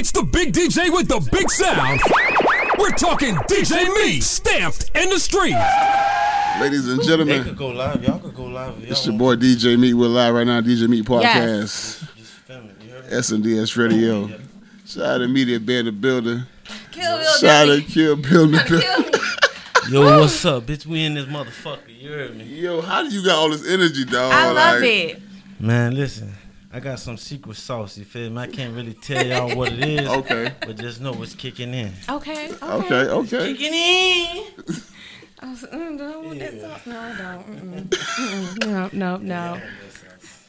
It's the big DJ with the big sound. We're talking DJ Me, stamped in the street. Ladies and They gentlemen, could go live. Y'all could go live. it's y'all your boy DJ Meat. We're live right now, DJ Meat Podcast, Yes. want. Just film it. You heard me? SNDS Radio. Shout out to Media Band the Builder. Kill Bill Shout out to Kill Bill the building. Kill. Yo, what's up, bitch? We in this motherfucker. You heard me? Yo, how do you got all this energy, dog? I love Like, it. Man, listen. I got some secret sauce. You feel me? I can't really tell y'all what it is. Okay. But just know it's kicking in. Okay. Okay. Okay, okay. Kicking in. I was, mm, do I want that sauce? No, I don't. Mm-mm. Mm-mm. No, no, no.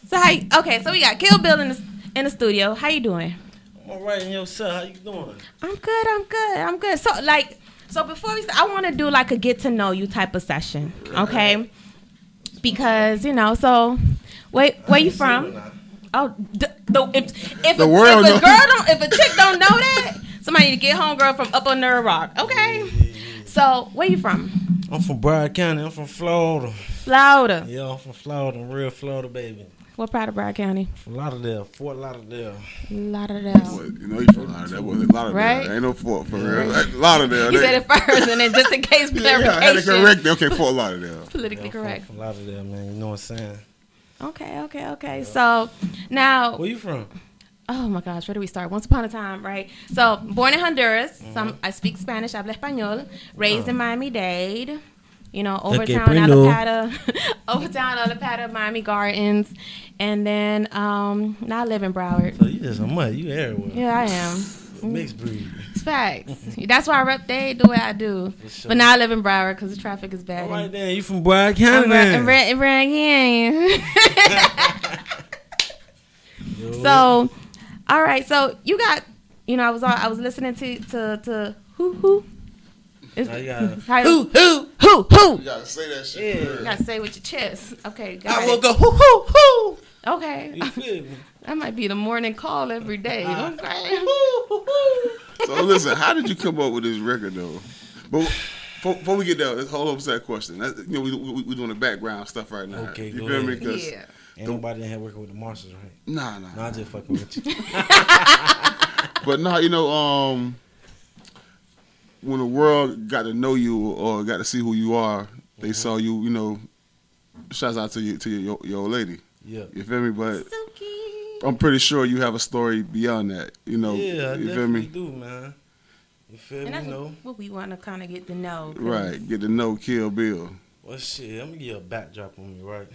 So how? You, okay, so we got Kill Bill in the in the studio. How you doing? I'm all right, and yourself. How you doing? I'm good. I'm good. I'm good. So like, so before we, start, I want to do like a get to know you type of session. Okay. Because you know, so wait, where you from? Oh, d- the, if, if, The a, world if a girl don't, if a chick don't know that, somebody need to get home girl from up on the rock. Okay. So where you from? I'm from Broward County. I'm from Florida. Florida. Yeah, I'm from Florida. I'm real Florida, baby. What part of Broward County? From Lauderdale, Fort Lauderdale. Lauderdale. What, you know you from Lauderdale. Was it Lauderdale? Right. Ain't no Fort for real. Like, Lauderdale. You they- said it first, and then just in case yeah, I had to correct it. Okay, Fort Lauderdale. politically Yeah, I'm correct. From, from Lauderdale, man. You know what I'm saying? Okay, okay, okay. So now, Where you from? oh my gosh, where do we start? Once upon a time, right? So born in Honduras, some I speak Spanish, habla español. Raised in Miami Dade. You know, over Okay. Allapattah, over town, Allapattah, Miami Gardens, and then um, now I live in Broward. So you just a mutt. You everywhere. Yeah, I am. Mixed breed. It's facts. That's why I rep Dade the way I do. Sure. But now I live in Broward because the traffic is bad. All right then. You from Broward County, I'm then? re- I'm re- re- again. Yo. so, all right. So you got, you know, I was all, I was listening to to to who who. Is, Now you gotta- Who, who? who who? You gotta say that shit. Yeah. You gotta say with your chest. Okay, got I it. will go, who who hoo. Okay, You feel me? that might be the morning call every day. Okay. So listen, how did you come up with this record though? But before, before we get there, let's hold on to that question. That, you know, we, we we doing the background stuff right now. Okay, you go feel me? ahead. 'Cause- Yeah. Ain't nobody in here working with the Marshalls, right? Nah, nah. No, I just fucking with you. But nah, you know, um, when the world got to know you or got to see who you are, they Mm-hmm. saw you. You know, shouts out to you to your your old lady. Yeah. You feel me? But Suki. I'm pretty sure you have a story beyond that. You know, Yeah, I you feel definitely me? do, man. You feel And me? that's know? what we want to kind of get to know. 'cause- Right. Get to know Kill Bill. Well, shit, I'm gonna give you a backdrop on me, right?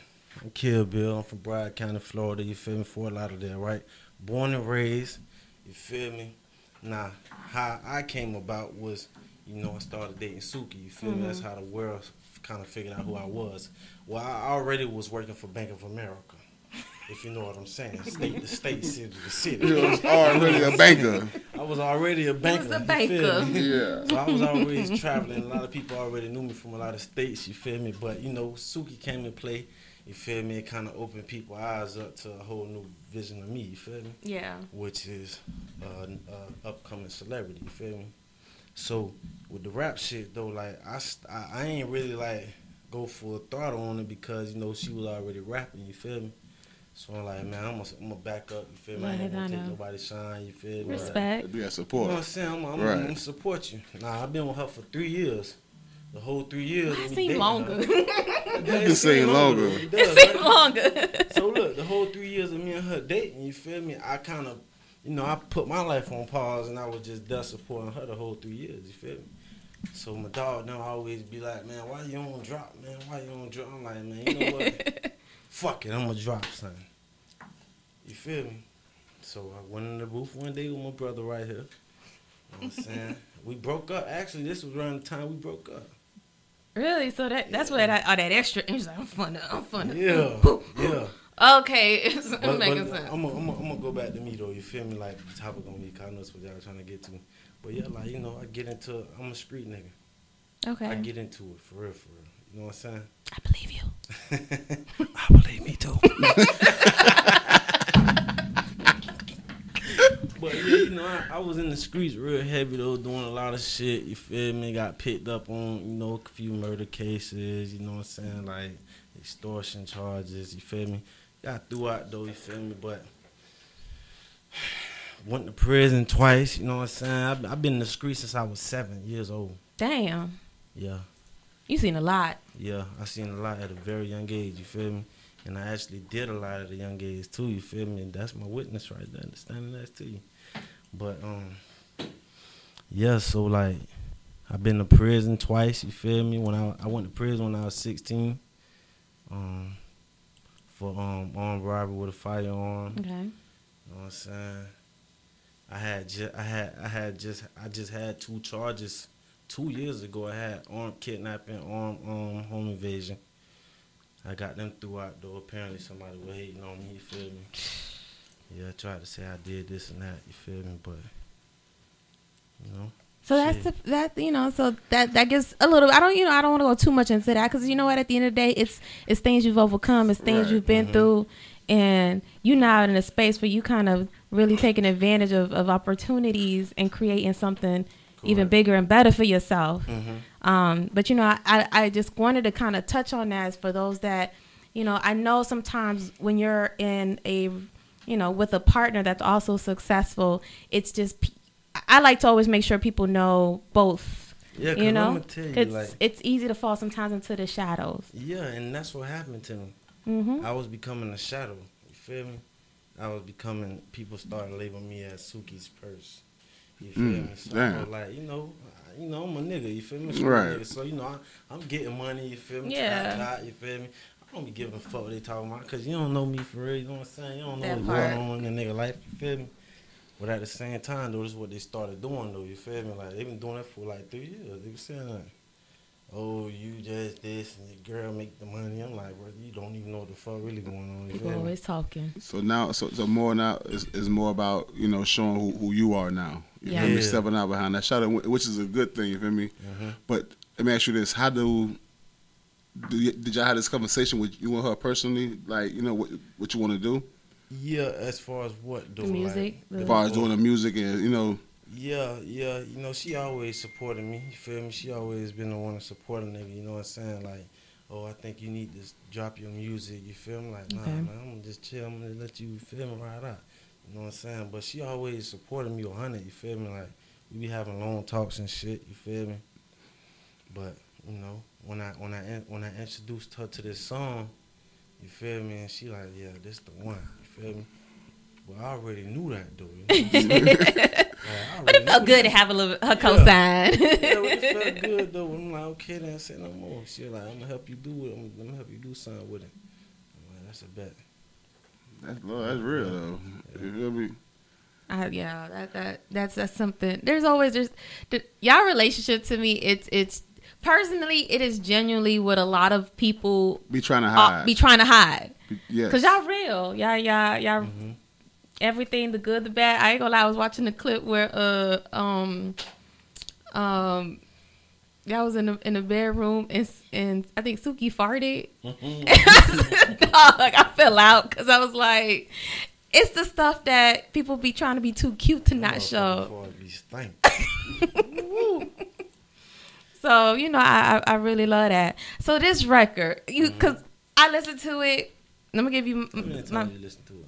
I'm Kill Bill. I'm from Broward County, Florida. You feel me? Fort Lauderdale, right? Born and raised. You feel me? Now, how I came about was, you know, I started dating Suki. You feel me? Mm-hmm. That's how the world kind of figured out who I was. Well, I already was working for Bank of America. If you know what I'm saying, state to state, city to city. You was already a banker. I was already a banker. a you banker. feel me? Yeah. So I was always traveling. A lot of people already knew me from a lot of states. You feel me? But you know, Suki came in play. You feel me? It kind of opened people's eyes up to a whole new vision of me. You feel me? Yeah. Which is uh, an uh, upcoming celebrity. You feel me? So with the rap shit though, like I, st- I, I ain't really like go full throttle on it because you know she was already rapping. You feel me? So I'm like, man, I'm gonna, back up. You feel me? I ain't Right, gonna I take nobody shine. You feel me? Respect. Be that You know support. what I'm saying? I'm, I'm, Right. I'm gonna support you. Nah, I've been with her for three years. The whole three years. It of seemed longer. her. Yeah, can say longer. It it seemed right? longer. So look, the whole three years of me and her dating, you feel me? I kind of, you know, I put my life on pause and I was just there supporting her the whole three years. You feel me? So my dog now always be like, man, why you don't drop, man? Why you don't drop? I'm like, man, you know what? Fuck it, I'm gonna drop something. You feel me? So I went in the booth one day with my brother right here. You know what I'm saying? we broke up. Actually, this was around the time we broke up. Really? So that that's where that all that extra. And like, I'm fun. I'm fun. Yeah, yeah. Okay, it's But, making but sense. I'm gonna go back to me though. You feel me? Like the topic on me, kind of what y'all trying to get to. But yeah, like you know, I get into. I'm a street nigga. okay. I get into it for real, for real. You know what I'm saying? I believe you. I believe me too. but yeah, you know, I, I was in the streets real heavy though, doing a lot of shit. You feel me? Got picked up on, you know, a few murder cases. You know what I'm saying? Like extortion charges. You feel me? Got through out though. You feel me? But went to prison twice. You know what I'm saying? I've, I've been in the street since I was seven years old. Damn. Yeah, You seen a lot. yeah. I seen a lot at a very young age. You feel me? And I actually did a lot at a young age too. You feel me? And that's my witness right there, standing next to you. But um, yeah. So like, I've been to prison twice. You feel me? When I I went to prison when I was 16. Um, for um armed robbery with a firearm. Okay. You know what I'm saying? I had just I had I had just I just had two charges two years ago. I had armed kidnapping, armed um home invasion. I got them through out though. Apparently somebody was hating on me, you feel me? Yeah, I tried to say I did this and that, you feel me? But you know. So that's the, that you know so that that gives a little I don't you know I don't want to go too much into that because you know what at the end of the day it's it's things you've overcome it's things Right. you've been through and you now in a space where you kind of really taking advantage of, of opportunities and creating something even Correct. bigger and better for yourself. Mhm. Um, but you know, I, I just wanted to kind of touch on that for those that, you know, I know sometimes when you're in a, you know, with a partner that's also successful, it's just, I like to always make sure people know both. Yeah, you know, you, it's like- it's easy to fall sometimes into the shadows. Yeah, and that's what happened to me. hmm I was becoming a shadow. You feel me? I was becoming. People started labeling me as Suki's purse. You feel Mm, me? So damn. like, you know, you know, I'm a nigga. You feel me? I'm Right. Nigga. So you know, I, I'm getting money. You feel me? Yeah. Top, top, you feel me? I don't be giving a fuck what they talking about because you don't know me for real. You know what I'm saying? You don't know That what's part. going on in the nigga life. You feel me? But at the same time, though, this is what they started doing, though. You feel me? Like they've been doing that for like three years. They been saying like, "Oh, you just this and your girl make the money." I'm like, bro, you don't even know what the fuck really going on. You People feel me? always talking. So now, so, so more now is, is more about you know showing who, who you are now. You feel me? Yeah. Stepping out behind that shadow, which is a good thing. You feel me? Mhm. But let me ask you this: How do, do you, did y'all have this conversation with you and her personally? Like, you know what what you want to do Yeah, as far as what though, The music, like, the- as far as doing the music and you know. Yeah, yeah, you know, she always supported me. You feel me? She always been the one to support a nigga. You know what I'm saying? Like, oh, I think you need to drop your music. You feel me? Like, nah, Okay. man, I'm gonna just chill. I'm gonna let you feel me right out. You know what I'm saying? But she always supported me 100. You feel me? Like, we be having long talks and shit. You feel me? But you know, when I when I when I introduced her to this song, you feel me? And she like, yeah, this the one. You feel me? Well, I already knew that though. You know? Like, But it felt good to have a little her cosign. yeah, but it felt good though. I'm like, okay, then say no more. She like, I'm gonna help you do it. I'm, I'm gonna help you do something with it. I'm like, that's a bet. That's, Lord, that's real though. You feel me? I, yeah, that, that that's that's something. There's always there's the, y'all relationship to me. It's it's personally it is genuinely what a lot of people Be trying to uh, hide. be trying to hide yes. because y'all real. Y'all y'all y'all Mm-hmm. Everything the good the bad. I ain't gonna lie. I was watching the clip where uh um um. Y'all was in the in the bedroom and and I think Suki farted. Dog, I fell out because I was like, it's the stuff that people be trying to be too cute to not show. Before it be stank. So you know, I I I really love that. So this record, you because I listened to it. Let me give you How many m- times my. you listen to it?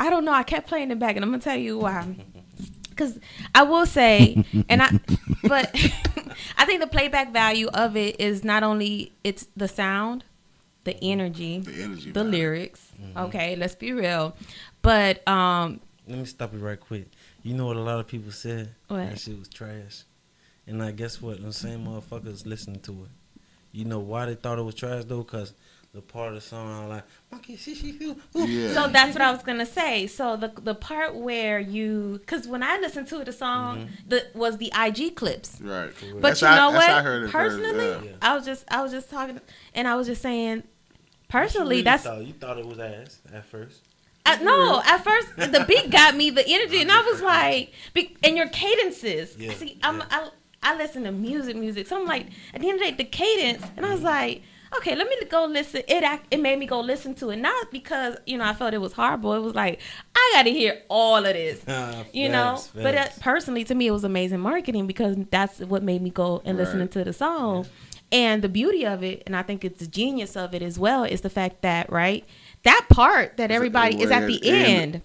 I don't know. I kept playing it back, and I'm gonna tell you why. Because I will say, and I, but I think the playback value of it is not only it's the sound, the energy, the energy. the behind it. lyrics. Okay, let's be real. But um, Let me stop you right quick. You know what a lot of people said? What? That shit was trash. And I guess what? The same motherfuckers listening to it. You know why they thought it was trash though? Cause the part of the song I like, monkey, she, she, ooh, ooh. Yeah. So that's what I was gonna say. So the the part where you, because when I listened to the song, mm-hmm. the was the IG clips. right. But That's you how- know that's how I what? heard it Personally, first, yeah. I was just I was just talking, and I was just saying, personally, really that's thought, you thought it was ass at first. I, no. At first, the beat got me the energy, and I was like, be, and your cadences. Yeah, See, I'm yeah. I I listen to music, music. So I'm like, at the end of the day, the cadence, and I was mm-hmm. like. Okay, let me go listen. It act, it made me go listen to it, not because you know I felt it was horrible. It was like I got to hear all of this. Ah, you know facts, but facts. uh, personally to me it was amazing marketing because that's what made me go and listening Right. to the song and the beauty of it and i think it's the genius of it as well is the fact that right that part that everybody is at the end. end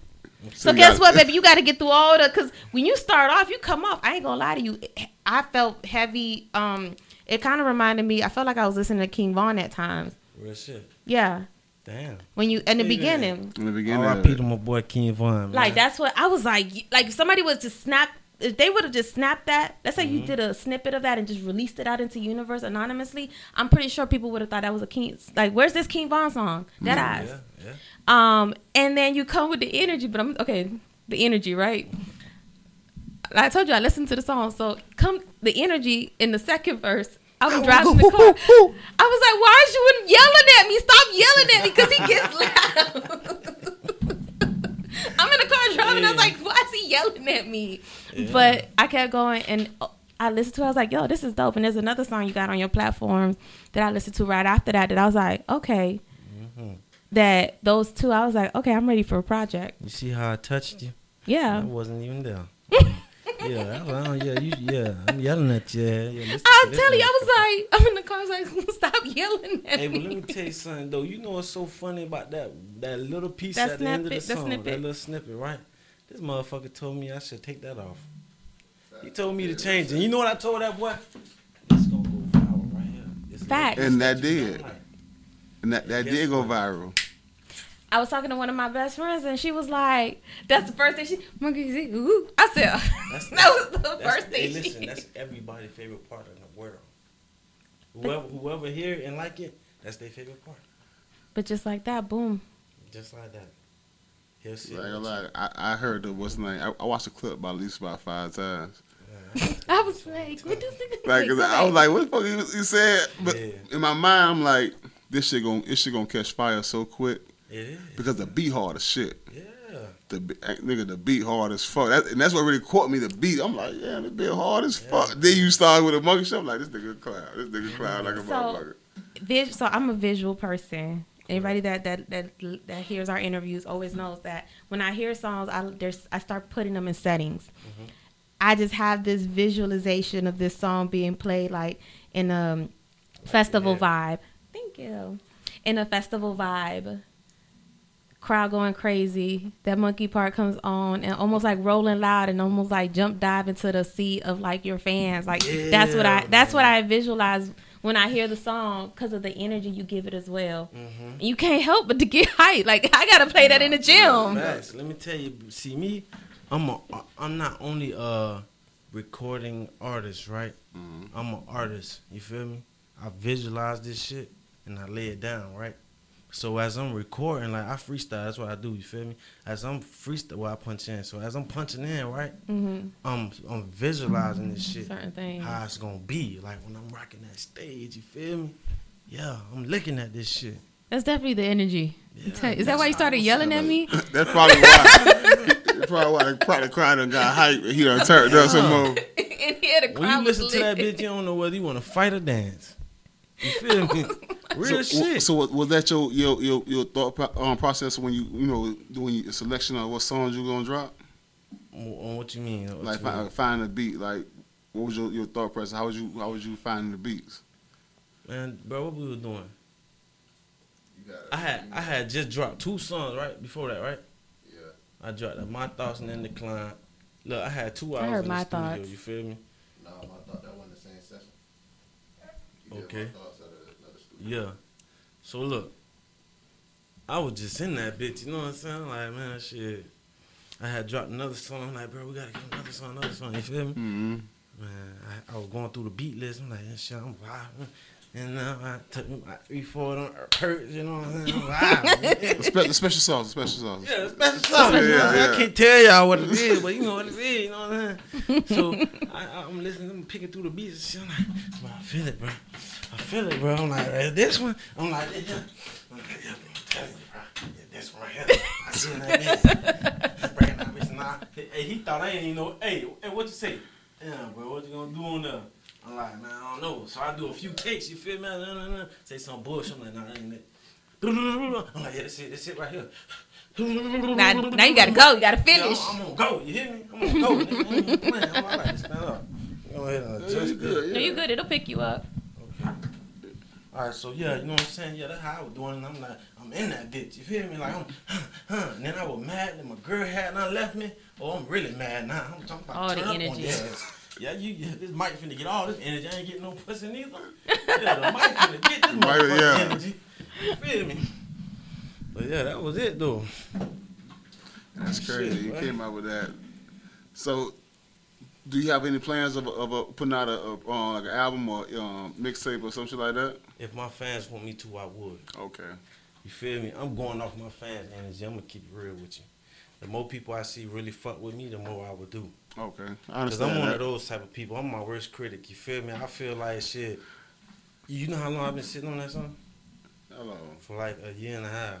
So, you guess gotta- what, baby? You got to get through all the because when you start off, you come off. I ain't gonna lie to you. I felt heavy. Um, it kind of reminded me. I felt like I was listening to King Von at times. Real shit. Yeah, Damn. when you in the Yeah. beginning, In the beginning, of R.I.P. it. to my boy King Von. Man. like that's what I was like. Like if somebody was to snap. If they would have just snapped that, let's say you Mm-hmm. did a snippet of that and just released it out into universe anonymously, I'm pretty sure people would have thought that was a King. Like, where's this King Von song? That eyes. Yeah, yeah. Um, and then you come with the energy, but I'm okay. The energy, right? I told you, I listened to the song. So come the energy in the second verse. I was driving the car. I was like, "Why is you yelling at me? Stop yelling at me!" Because he gets loud. I'm in the car driving. I was like, "Why is he yelling at me?" But I kept going, and uh, I listened to. it. I was like, "Yo, this is dope." And there's another song you got on your platform that I listened to right after that. That I was like, "Okay." That those two, I was like, "Okay, I'm ready for a project." You see how I touched you? Yeah. I wasn't even there. yeah, that was, oh, yeah, you, yeah. I'm yelling at you. Yeah, yeah, I'll to this tell you, I was like, I'm in the car. I was like, stop yelling at Hey, me. Hey, but let me tell you something though. You know what's so funny about that that little piece That at the end of the snippet, song, snippet. that little snippet, right? This motherfucker told me I should take that off. He told me to change it. You know what I told that boy? It's gonna go viral right here. It's a Facts. And that did. and that, that did go what? viral. I was talking to one of my best friends, and she was like, "That's the first thing she." Monkey, see, ooh. I said, That's, "That was the that's- first hey, thing." listen, she that's everybody's favorite part in the world. Whoever whoever hear and like it, that's their favorite part. But just like that, boom. Just like that. He'll see. Like, it a with lot- I, I heard the what's the name. I, I watched the clip about at least about five times. you. I was like, "What this nigga?" Like, 'cause go I was like, what the fuck he, he said? But Yeah. in my mind, I'm like, this shit gonna this shit gonna catch fire so quick It is. because the beat hard as shit. Yeah. The eh, nigga, the beat hard as fuck. That, and that's what really caught me. The beat. I'm like, yeah, the beat hard as fuck. Then you start with a monkey show. I'm like, this nigga cloud. This nigga cloud like a So- motherfucker. Vis- so I'm a visual person. Anybody that, that that that hears our interviews always knows that when I hear songs, I there's I start putting them in settings. I just have this visualization of this song being played like in a festival vibe. Thank you. In a festival vibe. Crowd going crazy. That monkey part comes on and almost like rolling loud and almost like jump dive into the sea of like your fans. Like that's what I Yeah, that's what I visualize when I hear the song because of the energy you give it as well. Mm-hmm. You can't help but to get hyped. Like I gotta play that in the gym. Facts. Let me tell you. See me, I'm a. I'm not only a recording artist, right? I'm an artist. You feel me? I visualize this shit and I lay it down, right? So as I'm recording, like I freestyle. That's what I do. You feel me? As I'm freestyle, well, I punch in. So as I'm punching in, right? hmm I'm I'm visualizing this shit. Certain things. How it's gonna be like when I'm rocking that stage. You feel me? Yeah, I'm looking at this shit. That's definitely the energy. Yeah, Is that why you started yelling at me? That's probably why. That's probably why the probably crying and got hype. and He done turned up some more. and here the When crowd you listen to that bitch, you don't know whether you want to fight or dance. You feel me? Real so, shit. So was- was that your your your, your thought um, process when you you know doing your selection of what songs you gonna drop? on what you mean? What Like you mean? find, finding the beat. Like what was your, your thought process? How was you how was you finding the beats? man, bro, what we were doing? I had I had just dropped two songs right before that, right? Yeah. I dropped my thoughts and then the climb. Look, I had two hours I hours heard in My the studio. Thoughts. You feel me? No, I thought that wasn't the same session. You did Okay. My thoughts at another studio. Yeah. So look, I was just in that bitch. You know what I'm saying? Like man, shit. I had dropped another song. I'm like, bro, we gotta get another song, another song. You feel me? Mm-hmm. Man, I, I was going through the beat list. I'm like, shit, I'm vibing. And now I took me like three, four of them hurts, you know what I'm saying? I'm vibing. Spe- the special sauce, the special sauce. yeah, the special sauce. Yeah, you know what I'm yeah. I can't tell y'all what it is, but you know what it is, you know what I'm saying? So I, I'm listening, I'm picking through the beats and shit. I'm like, bro, I feel it, bro. I feel it, bro. I'm like, "Eh, this one? I'm like, yeah. I'm like, yeah, bro, I'm telling you, bro. Yeah, this one right here. I see that bitch. Bring that bitch now. Hey, he thought I ain't even know. Hey, hey, what you say? Damn, bro, what you gonna do on there? I'm like, man, I don't know. So I do a few takes, you feel me? Nah, nah, nah. Say some bullshit. I'm like, nah, that ain't it. I'm like, yeah, that's it, that's it right here. Now, now you gotta go. You gotta Yeah, finish. I'm, I'm gonna go. You hear me? I'm gonna go. nigga. I ain't even playing. I'm like, stand up. Go ahead and adjust good, it. No, you good. It'll pick you up. Okay. All right, so yeah, you know what I'm saying? Yeah, that's how I was doing. And I'm like, I'm in that bitch. You feel me? Like I'm, huh, huh. And then I was mad, and my girl had not left me. Oh, I'm really mad now. I'm talking about All the turn up on energy. your ass. Yeah, you, this mic finna get all this energy. I ain't getting no pussy neither. Yeah, the mic finna get this Mic, motherfucking yeah. energy. You feel me? But yeah, that was it though. That's crazy. Shit, you came out with that. So, do you have any plans of, of, of putting out a, a uh, like an album or um, mixtape or something like that? If my fans want me to, I would. Okay. You feel me? I'm going off my fans' energy. I'm gonna keep it real with you. The more people I see really fuck with me, the more I would do. Okay. I Cause understand I'm one that. of those type of people. I'm my worst critic. You feel me? I feel like shit. You know how long I've been sitting on that song? Hello. For like a year and a half.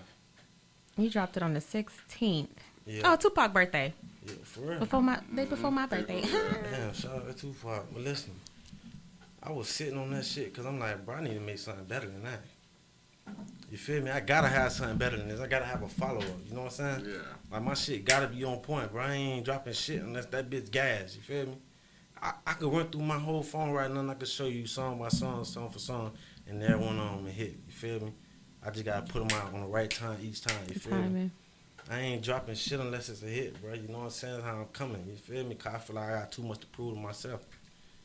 You dropped it on the 16th. Yeah. Oh, Tupac birthday. yeah for real. Before my day mm-hmm. before my birthday. Damn, shout out to Tupac. But listen, I was sitting on that shit because I'm like, bro, I need to make something better than that. You feel me? I gotta have something better than this. I gotta have a follow up. You know what I'm saying? Yeah. Like my shit gotta be on point, bro. I ain't dropping shit unless that bitch gas. You feel me? I, I could run through my whole phone right now and I could show you song by song, song for song, and every one of them a hit. You feel me? I just gotta put them out on the right time each time. You feel me? I ain't dropping shit unless it's a hit, bro. You know what I'm saying? How I'm coming. You feel me? Cause I feel like I got too much to prove to myself.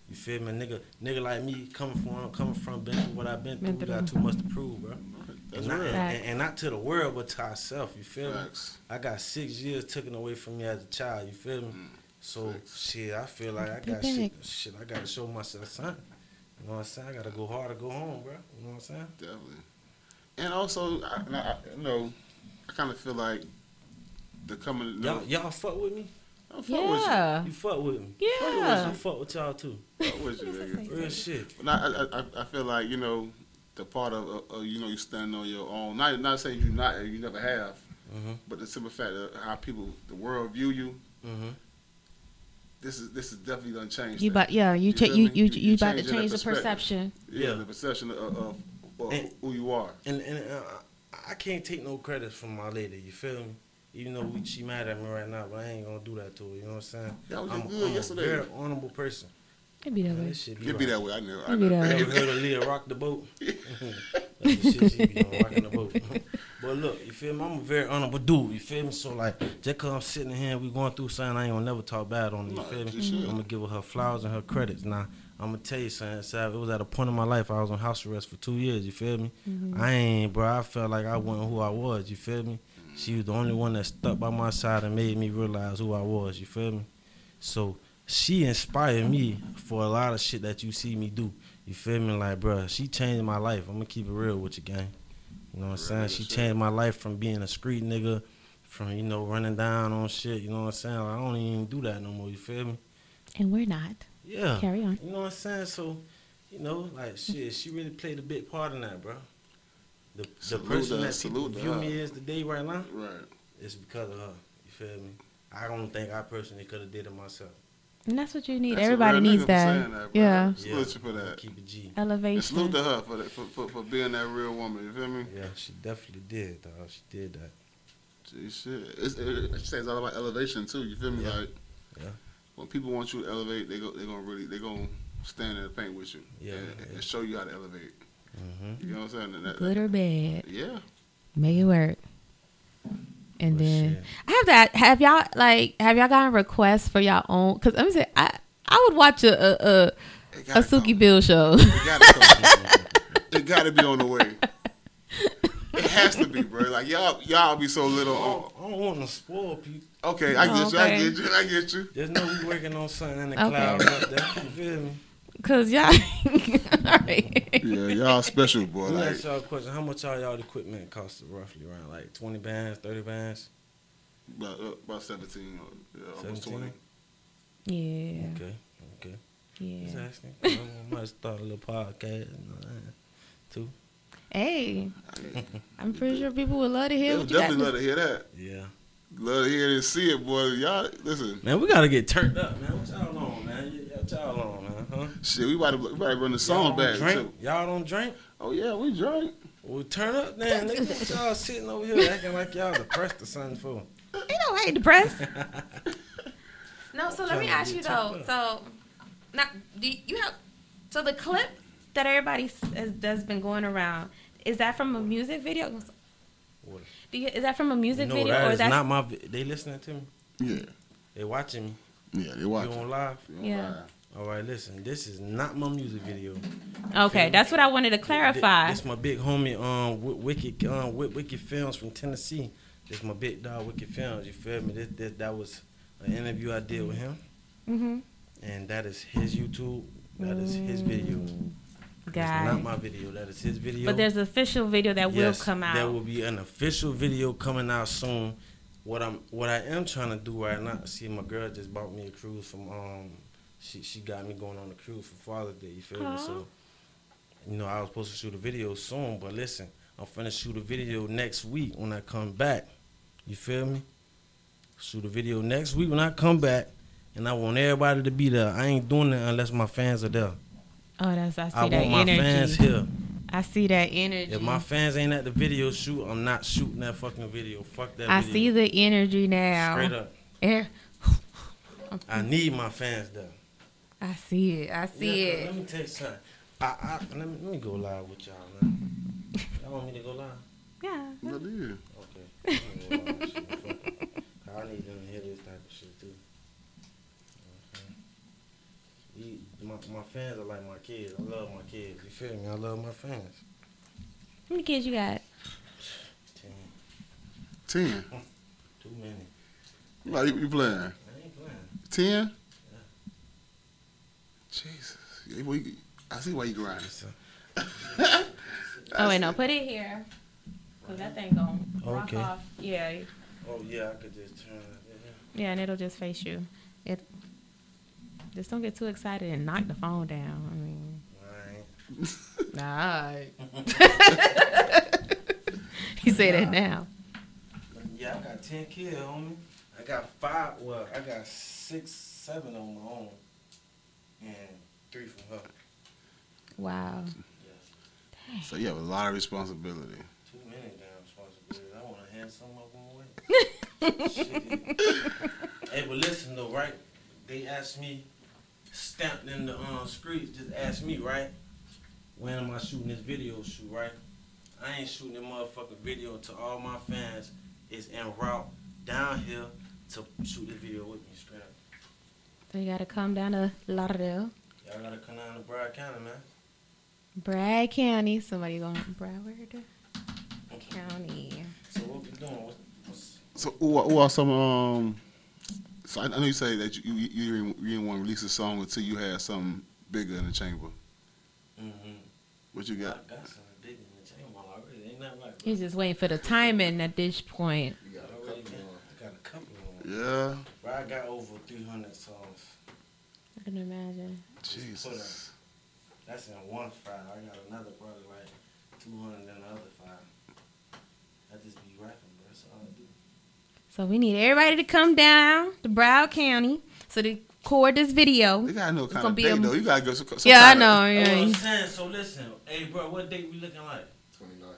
You feel me? Nigga, nigga like me coming from where I'm coming from been through what I've been, Been through, we through. got too much to prove, bro. That's and, not, real. and, and not to the world, but to ourselves. You feel me? I got six years taken away from me as a child. You feel me? So Mm. Facts. shit, I feel like I got back. shit. Shit, I gotta show myself something. You know what I'm saying? I gotta go hard or go home, bro. You know what I'm saying? Definitely. And also, I, I, you know, I kind of feel like the coming. You know, Y'all, y'all fuck with me. I'm fuck with you. Yeah. You fuck with me. Yeah. I fuck with y'all too. Fuck with you, nigga. Real shit. But I, I, I, I feel like you know, the part of, uh, uh, you know, you standing on your own. Not, not saying you not, you never have, Mhm. but the simple fact of how people, the world view you. Mhm. This is this is definitely gonna change. You that. but yeah, you You cha- you you You- you you about to change the perception. yeah, Yeah. the perception of, of, of And- who you are. And and uh, I can't take no credit from my lady. You feel me? Even though we, she mad at me right now, but I ain't gonna do that to her. You know what I'm saying? That was I'm, good I'm yesterday. a very honorable person. It be that Man, way. this shit be be that way. I know. I It be know. that You ever heard of Leah rock the boat? That's the shit she be on, rocking the boat. but look, you feel me? I'm a very honorable dude. You feel me? So like, just cause I'm sitting here, and we going through something, I ain't gonna never talk bad on her. You feel me? you should. I'm gonna give her her flowers and her credits. Now, I'm gonna tell you something. Sav, it was at a point in my life I was on house arrest for two years. You feel me? Mm-hmm. I ain't, bro. I felt like I wasn't who I was. You feel me? She was the only one that stuck by my side and made me realize who I was. You feel me? So she inspired me for a lot of shit that you see me do. You feel me? Like, bruh, she changed my life. I'm gonna keep it real with you, gang. You know what I'm saying? She changed my life from being a street nigga, from you know running down on shit. You know what I'm saying? Like, I don't even do that no more. You feel me? And we're not. Yeah. Carry on. You know what I'm saying? So, you know, like shit, she really played a big part in that, bro. The the person her, that people salute view me as today right now Right. it's because of her. You feel me? I don't think I personally could have did it myself. And that's what you need. That's Everybody needs that. saying that, bro. yeah. Salute you for that. Keep it G. And salute to her for, that, for, for for being that real woman. You feel me? Yeah, she definitely did, dog. She did that. Gee, shit. It's, it, it says all about elevation too. You feel me? Yeah. Like, Yeah. when people want you to elevate, they go they gonna really they gonna stand in the paint with you. Yeah, and, yeah. and show you how to elevate. Mm-hmm. You know what I'm saying? That- Good or bad. yeah. Make it work. And Well, then shit. I have that. Have y'all like have y'all gotten requests for y'all own? Because I'm saying I I would watch a a, a, a Suki come. Bill show. It gotta it gotta be on the way. It has to be, bro. Like y'all, y'all be so little. don't, I don't want to spoil people. Okay, I Oh, get you. I get you. I get you. Just know we working on something in the Okay. clouds up there. You feel me? Cause y'all, all right. Yeah, y'all special, boy. Let me Like ask y'all a question. How much all y'all equipment cost roughly around? Like 20 bands, 30 bands? about, uh, about seventeen, or, yeah, almost 17? twenty. Yeah, Okay, okay. Just yeah. asking. I might start a little podcast. you know, uh, Too. Hey, I'm pretty sure people would love to They hear would what you got. definitely to- love to hear that. Yeah. Love to hear it and see it, boy. Y'all, listen. Man, we gotta get turned up, man. What y'all on, man? Y- What y'all on, man? Huh? Shit, we about to, we about to run the Y'all song back. drink? too. Y'all don't drink? Oh yeah, we drink. Well, turn up, then. Nigga, what y'all sitting over here acting like y'all depressed or something for? You know, I ain't depressed. no, so let me ask you though. So, now, do you have? So the clip that everybody has, that's been going around. Is that from a music video? What? Do you, is that from a music no, video that or is that's not my. vi- They listening to me. Yeah, They watching me. Yeah, they watch. You watch. on live? Yeah. All right, listen. This is not my music video. okay? That's what I wanted to clarify. This, my big homie, um, Wi- Wicked, um, Wi- Wicked Films from Tennessee. This my big dog, Wicked Films. You feel me? This, this that was an interview I did with him, mm-hmm. and that is his YouTube. That is his video. It's not my video. That is his video. But there's an official video that will come out. There will be an official video coming out soon. What I'm, what I am trying to do right now. See, my girl just bought me a cruise from. Um, she she got me going on a cruise for Father's Day. You feel me? So, you know, I was supposed to shoot a video soon, but listen, I'm finna shoot a video next week when I come back. You feel me? Shoot a video next week when I come back, and I want everybody to be there. I ain't doing it unless my fans are there. oh, that's I see I that want my energy. fans here. I see that energy. If my fans ain't at the video shoot, I'm not shooting that fucking video. Fuck that I video. see the energy now. Straight up. Yeah, I need my fans though. I see it. I see Yeah, it. Let me tell you something. I, I, let, me, let me go live with y'all, man. Y'all want me to go live? Yeah. But yeah. Okay. I'm gonna go live with you. Fuck it. I need them to hear this type of shit, too. Okay. You- My, my fans are like my kids. I love my kids. You feel me? I love my fans. How many kids you got? Ten. Ten. Too many. Like you, you playing? I ain't playing. Ten? Jesus. Yeah, well, you- I see why you grinding. So, Oh wait, no, put it here. Cause that thing gon' rock Okay. off. Yeah, oh, yeah, I could just turn it. Yeah. yeah, and it'll just face you. It. Just don't get too excited and knock the phone down. I mean, Alright. nah. he say that now. Yeah, I got ten kids, homie. I got five. Well, I got six, seven on my own, and three from her. Wow. Yes, So you have a lot of responsibility. too many damn responsibilities. I want to hand some of them away. Shit. hey, but listen though, right? They asked me, stamped in the um, streets. Just asked me, right? When am I shooting this video shoot, right? I ain't shooting that motherfucking video to all my fans is en route down here to shoot this video with me straight up. So you gotta come down to Lauderdale, Y'all gotta come down to Broward County, man. Bragg County. Somebody going to Broward County. So what we doing? What's, what's, So who are, who are some um? So I, I know you say that you you, you, didn't, you didn't want to release a song until you had something bigger in the chamber. mm-hmm. What you I got? got something big in the chamber already. Ain't that right? He's just waiting for the timing at this point. You got I a couple got. I got a couple of. Yeah. Bro, I got over 300 songs. I can imagine. Jesus. That's in one file. I got another probably like 200 in the other file. I just be rapping, bro. That's all I do. So we need everybody to come down to Broward County so to record this video. You gotta know It's kind of be date a- though. You gotta go. Some, some Yeah, I kinda- know. That's what I'm Yeah. saying. So listen. Hey, bro, what date we looking like? 29.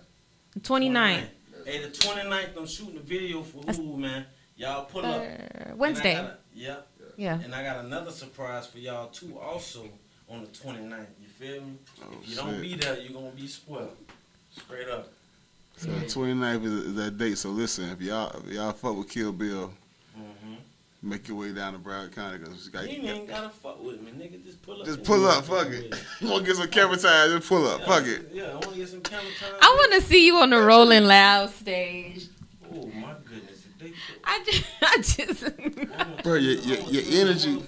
29. Hey, the 29th, I'm shooting a video for who, man? Y'all pull up. Uh, And Wednesday. got a- Yeah. Yeah. And I got another surprise for y'all too, also on the 29th. You feel me? Oh, if you don't be there, you're gonna be spoiled. Straight up. So the 29th is, is that date. So listen, if y'all if y'all fuck with Kill Bill, Mm-hmm. make your way down to Broward County because you got. You ain't gotta fuck with me, nigga. Just pull up. Just pull up, fuck fuck it. with You want to get some camera time? Just pull up, Yeah, fuck it. Yeah, I wanna get some camera time. I want to see you on the Rolling Loud stage. Oh my goodness. If they put- I just, I just, Bro, your- your- your energy-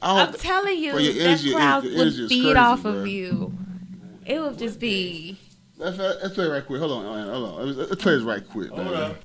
I I'm telling you, Bro, your energy- that crowd your energy would feed crazy, off bro. of you. It would just be. Let's, uh, let's play right quick. Hold on, hold on. Let's, let's play this right quick. Hold man. up.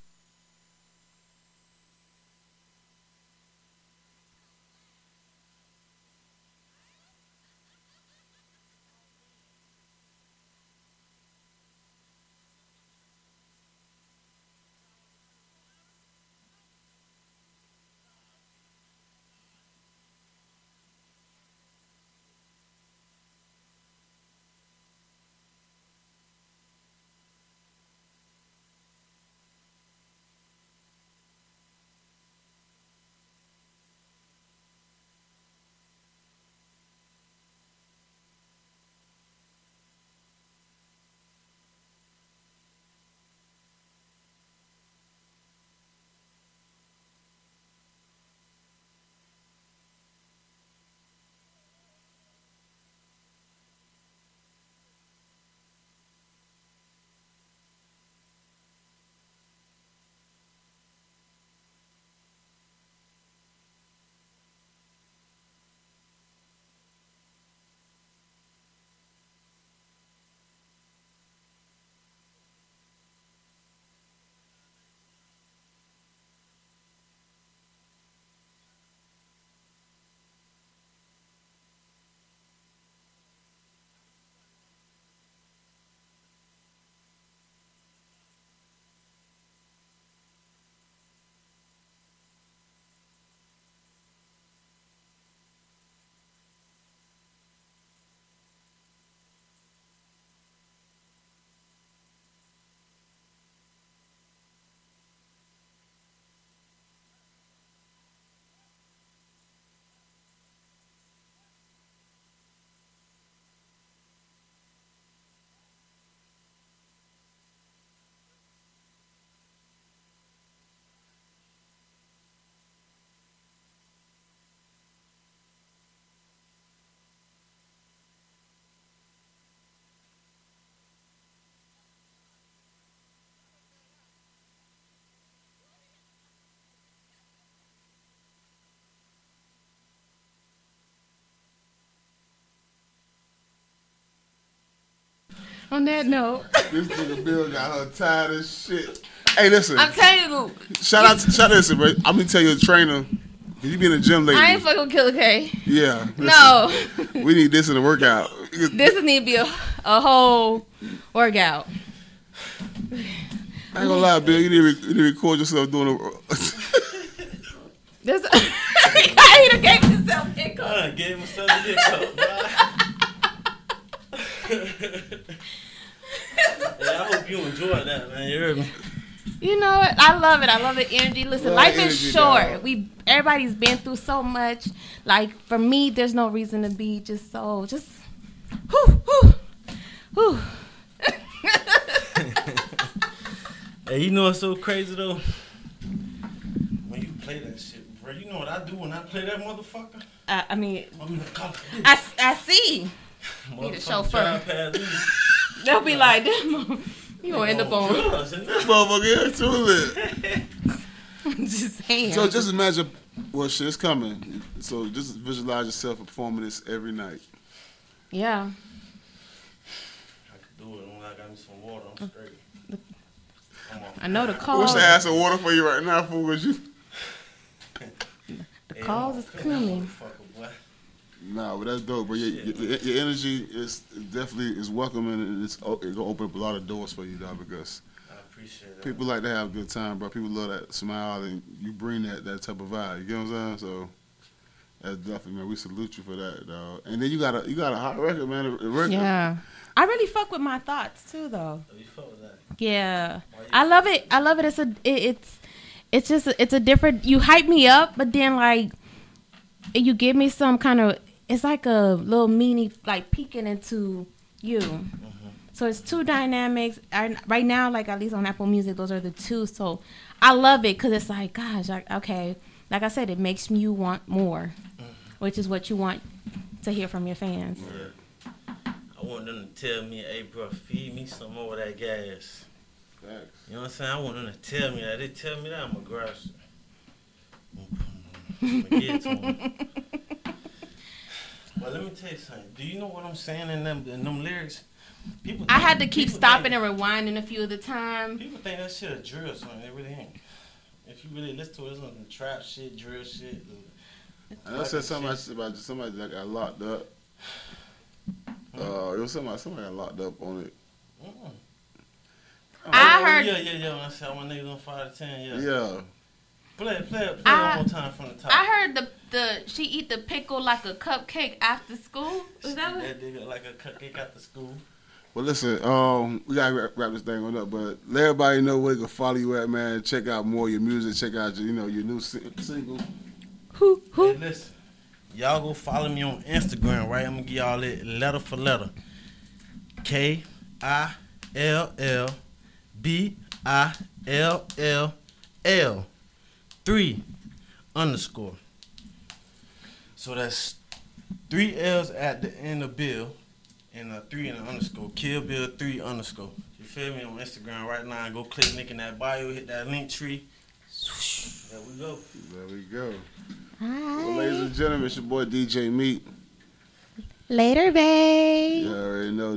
On that note, This nigga Bill got her tired as shit. Hey, listen. I'm telling you, shout out, to, shout out, listen, bro. I'm gonna tell you, a trainer. Cause you be in the gym lately. I ain't fucking with Killer K. yeah. listen, No, We need this in the workout. this need to be a, a whole workout. I ain't gonna lie, Bill. You need to, re- you need to record yourself doing a. This I done gave himself hiccups. I gave myself a hiccup, bro. Yeah, I hope you enjoy that, man. You me? You know what? I love it. I love the energy. Listen, Love life energy, is short. We everybody's been through so much. Like for me, there's no reason to be just so just whew, whew, whew. Hey, you know what's so crazy though? When you play that shit, bro, you know what I do when I play that motherfucker? I, I mean, come. I, I see. Need a chauffeur. drive past me. They'll be like, "Damn, you gonna end up on drugs. Motherfucker, yeah, too lit. just saying. So just imagine what shit's coming. So just visualize yourself performing this every night. yeah. I could do it when I got me some water. I'm straight. I'm off. I know the call. I calls. wish I had some water for you right now, fool. Cause you, The Hey, calls is coming. Motherfucker, nah, but that's dope. But your, your, your energy is definitely is welcome and it's o- it gonna open up a lot of doors for you, dog. Because I appreciate that. people like to have a good time, bro. People love that smile, and you bring that that type of vibe. You get what I'm saying? So. That's definitely man. We salute you for that, dog. And then you got a you got a hot record, man. A, a record. Yeah. I really fuck with my thoughts too, though. Oh, you fuck with that? Yeah, I love it. I love it. It's a, it, it's, it's just, it's a different. You hype me up, but then like, you give me some kind of. It's like a little mini, like peeking into you. So it's two dynamics. I, right now, like at least on Apple Music, those are the two. So I love it because it's like, gosh, like, okay. Like I said, it makes you want more, which is what you want to hear from your fans. Yeah. I want them to tell me, hey, bro, feed me some more of that gas. Facts. You know what I'm saying? I want them to tell me that. They tell me that, I'm going to grasp it. I'm going to give it to them. But let me tell you something. Do you know what I'm saying in them, in them lyrics? People I had to keep stopping think- and rewinding a few of the time. People think that shit a drill or something. It really ain't. If you really listen to it, it's on some trap shit, drill shit. And I said something about somebody that got locked up. Uh, it was somebody somebody got locked up on it. Mm-mm. I Oh, heard- Yeah, yeah, yeah. When I said I want niggas on 5 to 10, yeah. Yeah. Play it, play it, play it I- one more time from the top. I heard the the she eat the pickle like a cupcake after school. Is that what? that like a cupcake out the school. Well, listen, um, we gotta wrap, wrap this thing on up, but let everybody know where they can follow you at, man. Check out more of your music. Check out your, you know, your new si- single. Who Hey, who? listen. Y'all go follow me on Instagram, right? I'm gonna give y'all it letter for letter. K I L L B I L L L three underscore. So that's three L's at the end of Bill and a three and an underscore. Kill Bill three underscore. You feel me on Instagram right now? Go click link in that bio, hit that Linktree. There we go. There we go. Hi. Well, ladies and gentlemen, it's your boy DJ Meat. Later, babe. You already know